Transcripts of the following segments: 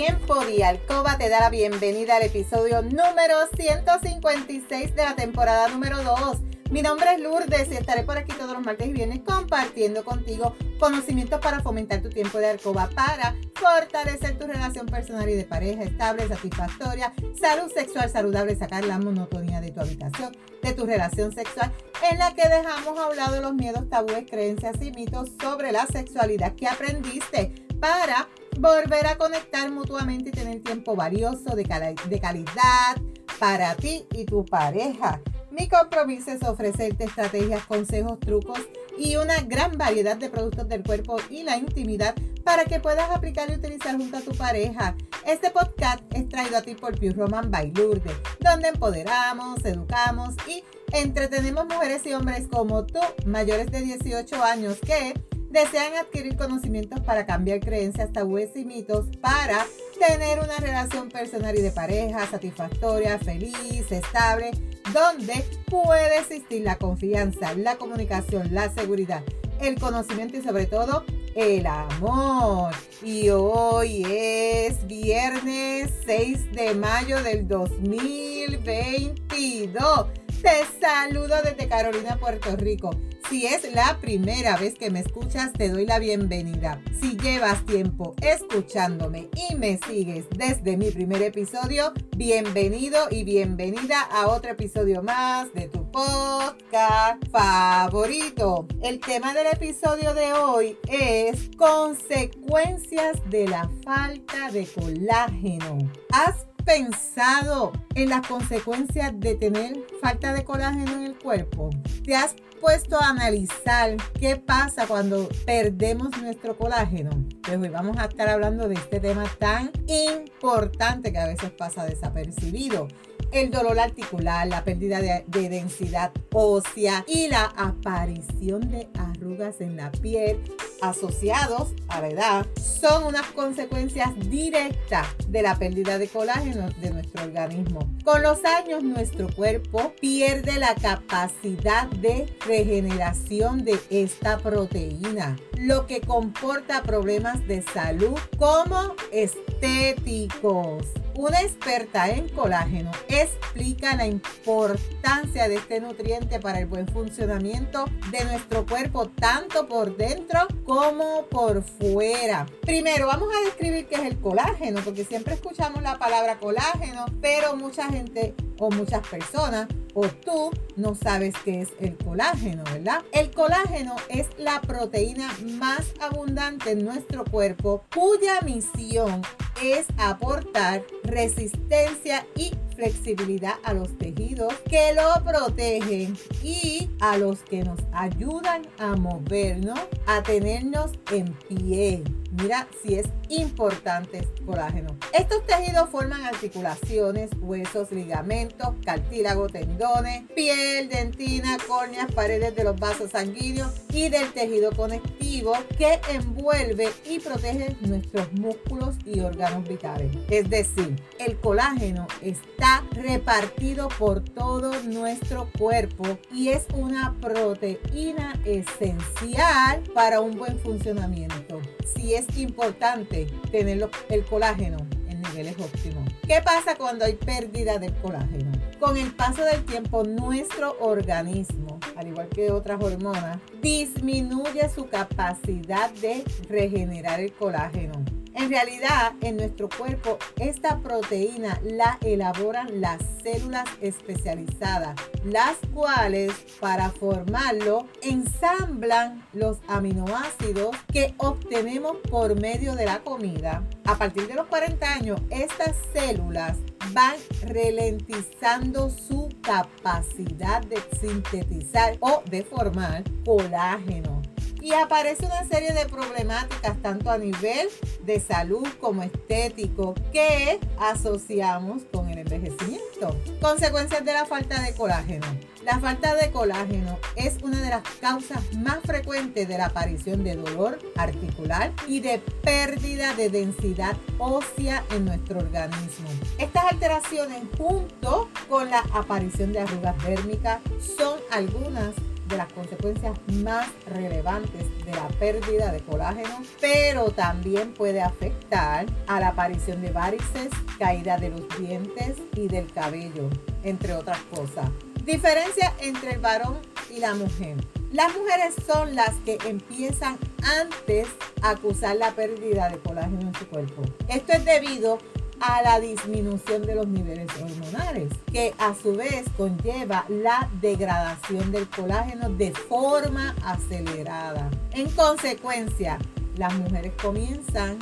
Tiempo de Alcoba te da la bienvenida al episodio número 156 de la temporada número 2. Mi nombre es Lourdes y estaré por aquí todos los martes y viernes compartiendo contigo conocimientos para fomentar tu tiempo de alcoba, para fortalecer tu relación personal y de pareja estable, satisfactoria, salud sexual saludable, sacar la monotonía de tu habitación, de tu relación sexual, en la que dejamos a un lado los miedos, tabúes, creencias y mitos sobre la sexualidad que aprendiste para volver a conectar mutuamente y tener tiempo valioso de, calidad para ti y tu pareja. Mi compromiso es ofrecerte estrategias, consejos, trucos y una gran variedad de productos del cuerpo y la intimidad para que puedas aplicar y utilizar junto a tu pareja. Este podcast es traído a ti por Pure Roman by Lourdes, donde empoderamos, educamos y entretenemos mujeres y hombres como tú, mayores de 18 años, que desean adquirir conocimientos para cambiar creencias, tabúes y mitos para tener una relación personal y de pareja satisfactoria, feliz, estable, donde puede existir la confianza, la comunicación, la seguridad, el conocimiento y sobre todo el amor. Y hoy es viernes 6 de mayo del 2022. Te saludo desde Carolina, Puerto Rico. Si es la primera vez que me escuchas, te doy la bienvenida. Si llevas tiempo escuchándome y me sigues desde mi primer episodio, bienvenido y bienvenida a otro episodio más de tu podcast favorito. El tema del episodio de hoy es consecuencias de la falta de colágeno. ¿Has pensado en las consecuencias de tener falta de colágeno en el cuerpo? ¿Te has puesto a analizar qué pasa cuando perdemos nuestro colágeno? Pues hoy vamos a estar hablando de este tema tan importante que a veces pasa desapercibido el dolor articular, la pérdida de, densidad ósea y la aparición de arrugas en la piel asociados a la edad son unas consecuencias directas de la pérdida de colágeno de nuestro organismo. Con los años nuestro cuerpo pierde la capacidad de regeneración de esta proteína, lo que comporta problemas de salud como estéticos. Una experta en colágeno explica la importancia de este nutriente para el buen funcionamiento de nuestro cuerpo, tanto por dentro como por fuera. Primero, vamos a describir qué es el colágeno, porque siempre escuchamos la palabra colágeno, pero mucha gente o muchas personas o tú no sabes qué es el colágeno, ¿verdad? El colágeno es la proteína más abundante en nuestro cuerpo cuya misión es aportar resistencia y flexibilidad a los tejidos que lo protegen y a los que nos ayudan a movernos, a tenernos en pie. Mira si es importante el colágeno. Estos tejidos forman articulaciones, huesos, ligamentos, cartílago, tendones, piel, dentina, córneas, paredes de los vasos sanguíneos y del tejido conectivo que envuelve y protege nuestros músculos y órganos vitales. Es decir, el colágeno está repartido por todo nuestro cuerpo y es una proteína esencial para un buen funcionamiento. Si es importante tener el colágeno en niveles óptimos. ¿Qué pasa cuando hay pérdida del colágeno? Con el paso del tiempo, nuestro organismo, al igual que otras hormonas, disminuye su capacidad de regenerar el colágeno. En realidad, en nuestro cuerpo, esta proteína la elaboran las células especializadas, las cuales para formarlo ensamblan los aminoácidos que obtenemos por medio de la comida. A partir de los 40 años, estas células van ralentizando su capacidad de sintetizar o de formar colágeno y aparece una serie de problemáticas tanto a nivel de salud como estético que asociamos con el envejecimiento. Consecuencias de la falta de colágeno. La falta de colágeno es una de las causas más frecuentes de la aparición de dolor articular y de pérdida de densidad ósea en nuestro organismo. Estas alteraciones junto con la aparición de arrugas dérmicas son algunas de las consecuencias más relevantes de la pérdida de colágeno, pero también puede afectar a la aparición de varices, caída de los dientes y del cabello, entre otras cosas. Diferencia entre el varón y la mujer. Las mujeres son las que empiezan antes a acusar la pérdida de colágeno en su cuerpo. Esto es debido a la disminución de los niveles hormonales, que a su vez conlleva la degradación del colágeno de forma acelerada. En consecuencia, las mujeres comienzan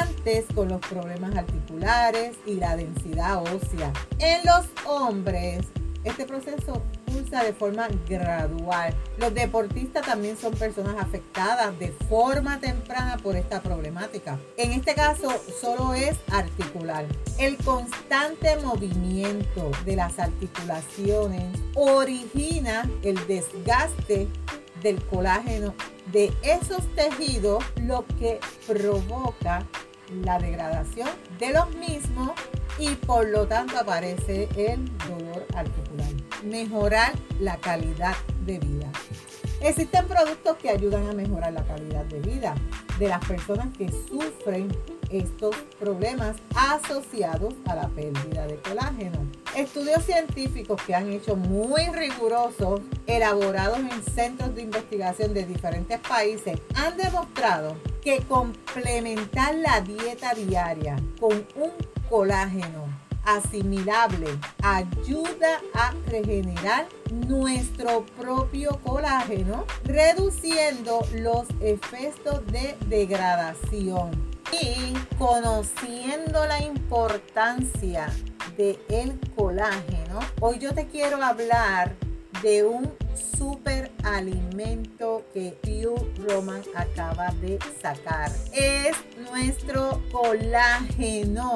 antes con los problemas articulares y la densidad ósea. En los hombres, este proceso de forma gradual. Los deportistas también son personas afectadas de forma temprana por esta problemática. En este caso solo es articular. El constante movimiento de las articulaciones origina el desgaste del colágeno de esos tejidos, lo que provoca la degradación de los mismos y por lo tanto aparece el dolor articular. Mejorar la calidad de vida. Existen productos que ayudan a mejorar la calidad de vida de las personas que sufren estos problemas asociados a la pérdida de colágeno. Estudios científicos que han hecho muy rigurosos, elaborados en centros de investigación de diferentes países, han demostrado que complementar la dieta diaria con un colágeno asimilable ayuda a regenerar nuestro propio colágeno, reduciendo los efectos de degradación y conociendo la importancia del el colágeno. Hoy yo te quiero hablar de un super alimento que Pure Roman acaba de sacar. Es nuestro colágeno.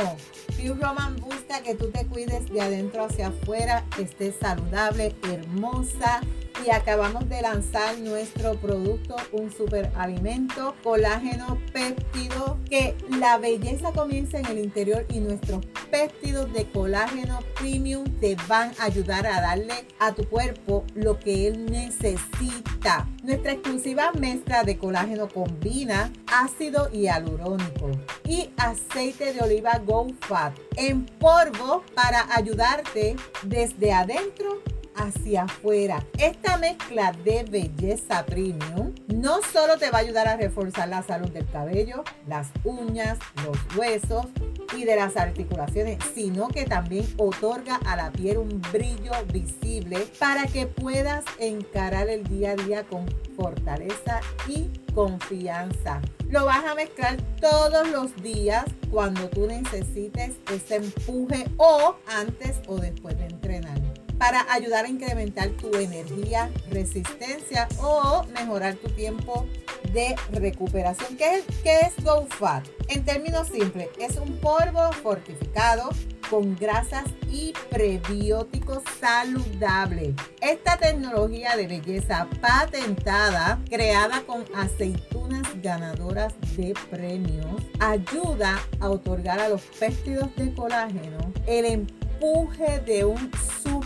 Pure Roman busca que tú te cuides de adentro hacia afuera, que estés saludable, hermosa y acabamos de lanzar nuestro producto, un super alimento, colágeno péptido, que la belleza comienza en el interior y nuestros péptidos de colágeno premium te van a ayudar a darle a tu cuerpo lo que él necesita. Nuestra exclusiva mezcla de colágeno combina ácido hialurónico y aceite de oliva Go Fat en polvo para ayudarte desde adentro hacia afuera. Esta mezcla de belleza premium no solo te va a ayudar a reforzar la salud del cabello, las uñas, los huesos y de las articulaciones, sino que también otorga a la piel un brillo visible para que puedas encarar el día a día con fortaleza y confianza. Lo vas a mezclar todos los días cuando tú necesites ese empuje o antes o después de entrenar para ayudar a incrementar tu energía, resistencia o mejorar tu tiempo de recuperación. ¿Qué es, qué es GoFat? En términos simples, es un polvo fortificado con grasas y prebióticos saludables. Esta tecnología de belleza patentada, creada con aceitunas ganadoras de premios, ayuda a otorgar a los péptidos de colágeno el empuje de un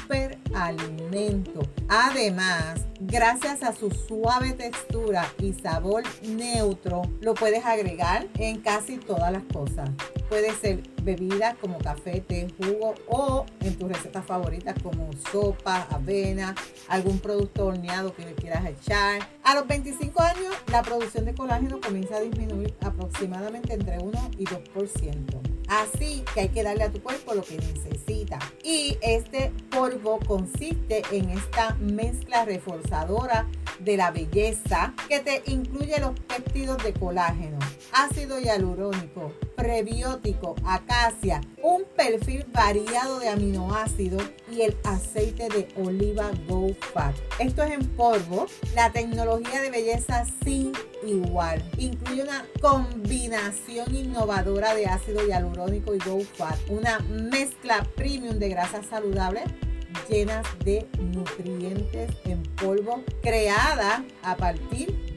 super alimento. Además, gracias a su suave textura y sabor neutro, lo puedes agregar en casi todas las cosas. Puede ser bebidas como café, té, jugo o en tus recetas favoritas como sopa, avena, algún producto horneado que le quieras echar. A los 25 años, la producción de colágeno comienza a disminuir aproximadamente entre 1 y 2%. Así que hay que darle a tu cuerpo lo que necesita. Y este polvo consiste en esta mezcla reforzadora de la belleza que te incluye los péptidos de colágeno, ácido hialurónico, prebiótico, acacia, un perfil variado de aminoácidos y el aceite de oliva Go Fat. Esto es en polvo, la tecnología de belleza sin igual. Incluye una combinación innovadora de ácido hialurónico y Go Fat, una mezcla premium de grasas saludables llenas de nutrientes en polvo creada a partir de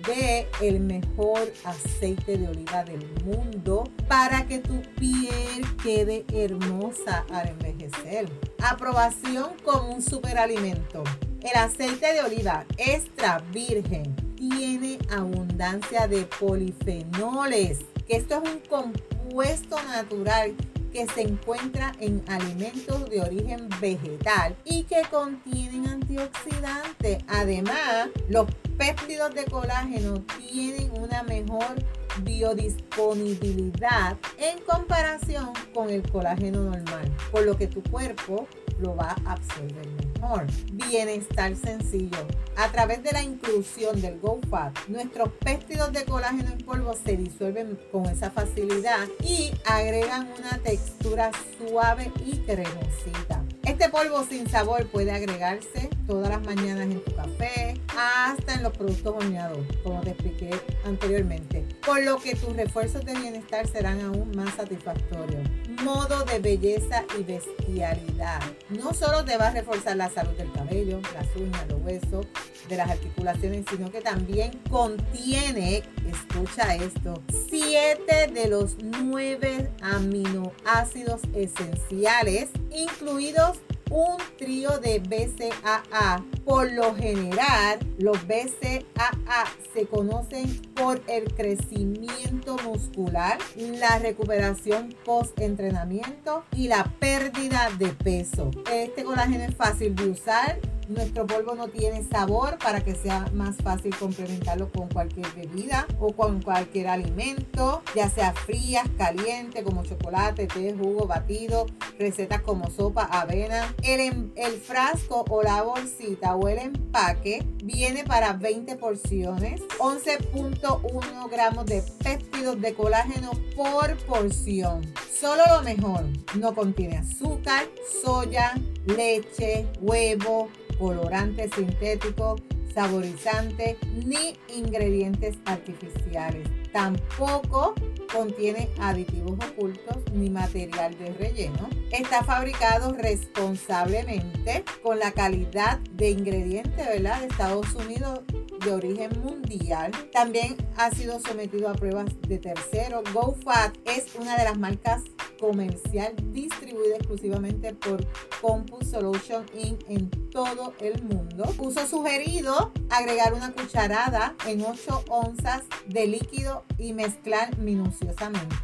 el mejor aceite de oliva del mundo para que tu piel quede hermosa al envejecer. Aprobación como un superalimento El aceite de oliva extra virgen tiene abundancia de polifenoles, que esto es un compuesto natural que se encuentra en alimentos de origen vegetal y que contienen antioxidantes. Además, los péptidos de colágeno tienen una mejor biodisponibilidad en comparación con el colágeno normal, por lo que tu cuerpo lo va a absorber mejor. Bienestar sencillo. A través de la inclusión del GoFat, nuestros péptidos de colágeno en polvo se disuelven con esa facilidad y agregan una textura suave y cremosita. Este polvo sin sabor puede agregarse todas las mañanas en tu café, hasta en los productos horneados, como te expliqué anteriormente, por lo que tus refuerzos de bienestar serán aún más satisfactorios. Modo de belleza y bestialidad. No solo te va a reforzar la salud del cabello, las uñas, los huesos, de las articulaciones, sino que también contiene, escucha esto, siete de los nueve aminoácidos esenciales, incluidos un trío de BCAA. Por lo general, los BCAA se conocen por el crecimiento muscular, la recuperación post-entrenamiento y la pérdida de peso. Este colágeno es fácil de usar nuestro polvo no tiene sabor para que sea más fácil complementarlo con cualquier bebida o con cualquier alimento, ya sea frías, caliente, como chocolate, té, jugo, batido, recetas como sopa, avena. El, el frasco o la bolsita o el empaque viene para 20 porciones, 11.1 gramos de péptidos de colágeno por porción. Solo lo mejor, no contiene azúcar, soya, leche, huevo, colorante sintético, saborizante ni ingredientes artificiales. Tampoco contiene aditivos ocultos ni material de relleno. Está fabricado responsablemente con la calidad de ingrediente ¿verdad? de Estados Unidos de origen mundial. También ha sido sometido a pruebas de tercero. GoFat es una de las marcas comercial distribuida exclusivamente por Compus Solution Inc. en todo el mundo. Uso sugerido, agregar una cucharada en 8 onzas de líquido y mezclar minuciosamente.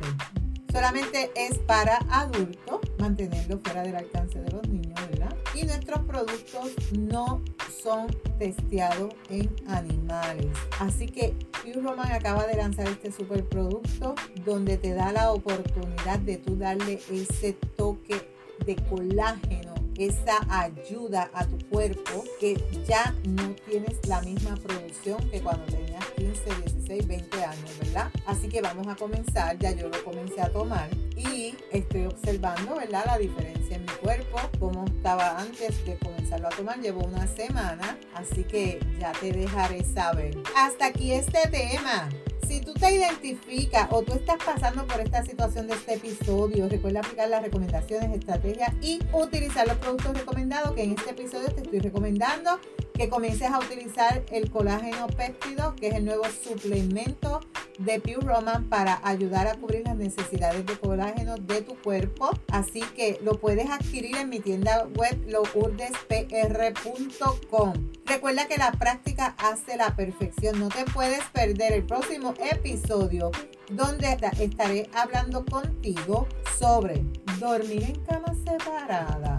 Solamente es para adultos, mantenerlo fuera del alcance de los niños, ¿verdad? Y nuestros productos no son testeados en animales. Así que Roman acaba de lanzar este superproducto donde te da la oportunidad de tú darle ese toque de colágeno esa ayuda a tu cuerpo que ya no tienes la misma producción que cuando tenías 15, 16, 20 años, ¿verdad? Así que vamos a comenzar, ya yo lo comencé a tomar y estoy observando, ¿verdad? La diferencia en mi cuerpo, cómo estaba antes de comenzarlo a tomar, llevo una semana, así que ya te dejaré saber. Hasta aquí este tema. Si tú te identificas o tú estás pasando por esta situación de este episodio, recuerda aplicar las recomendaciones, estrategias y utilizar los productos recomendados que en este episodio te estoy recomendando que comiences a utilizar el colágeno péptido, que es el nuevo suplemento de Pure Roman para ayudar a cubrir las necesidades de colágeno de tu cuerpo. Así que lo puedes adquirir en mi tienda web lourdespr.com. Recuerda que la práctica hace la perfección. No te puedes perder el próximo episodio donde estaré hablando contigo sobre dormir en cama separada.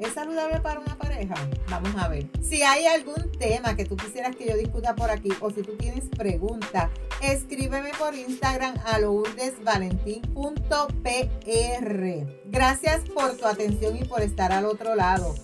¿Es saludable para una pareja? Vamos a ver. Si hay algún tema que tú quisieras que yo discuta por aquí o si tú tienes preguntas, escríbeme por Instagram a lourdesvalentín.pr. Gracias por tu atención y por estar al otro lado.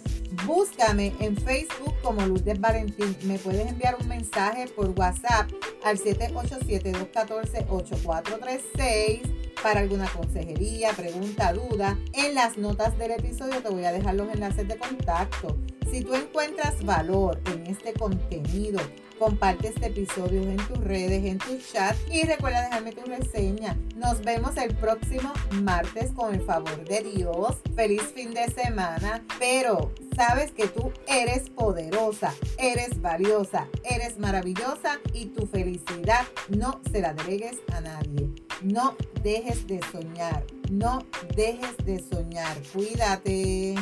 Búscame en Facebook como Lourdes Valentín. Me puedes enviar un mensaje por WhatsApp al 787-214-8436 para alguna consejería, pregunta, duda. En las notas del episodio te voy a dejar los enlaces de contacto. Si tú encuentras valor en este contenido, comparte este episodio en tus redes, en tu chat y recuerda dejarme tu reseña. Nos vemos el próximo martes con el favor de Dios. Feliz fin de semana, pero sabes que tú eres poderosa, eres valiosa, eres maravillosa y tu felicidad no se la delegues a nadie. No dejes de soñar, no dejes de soñar. Cuídate.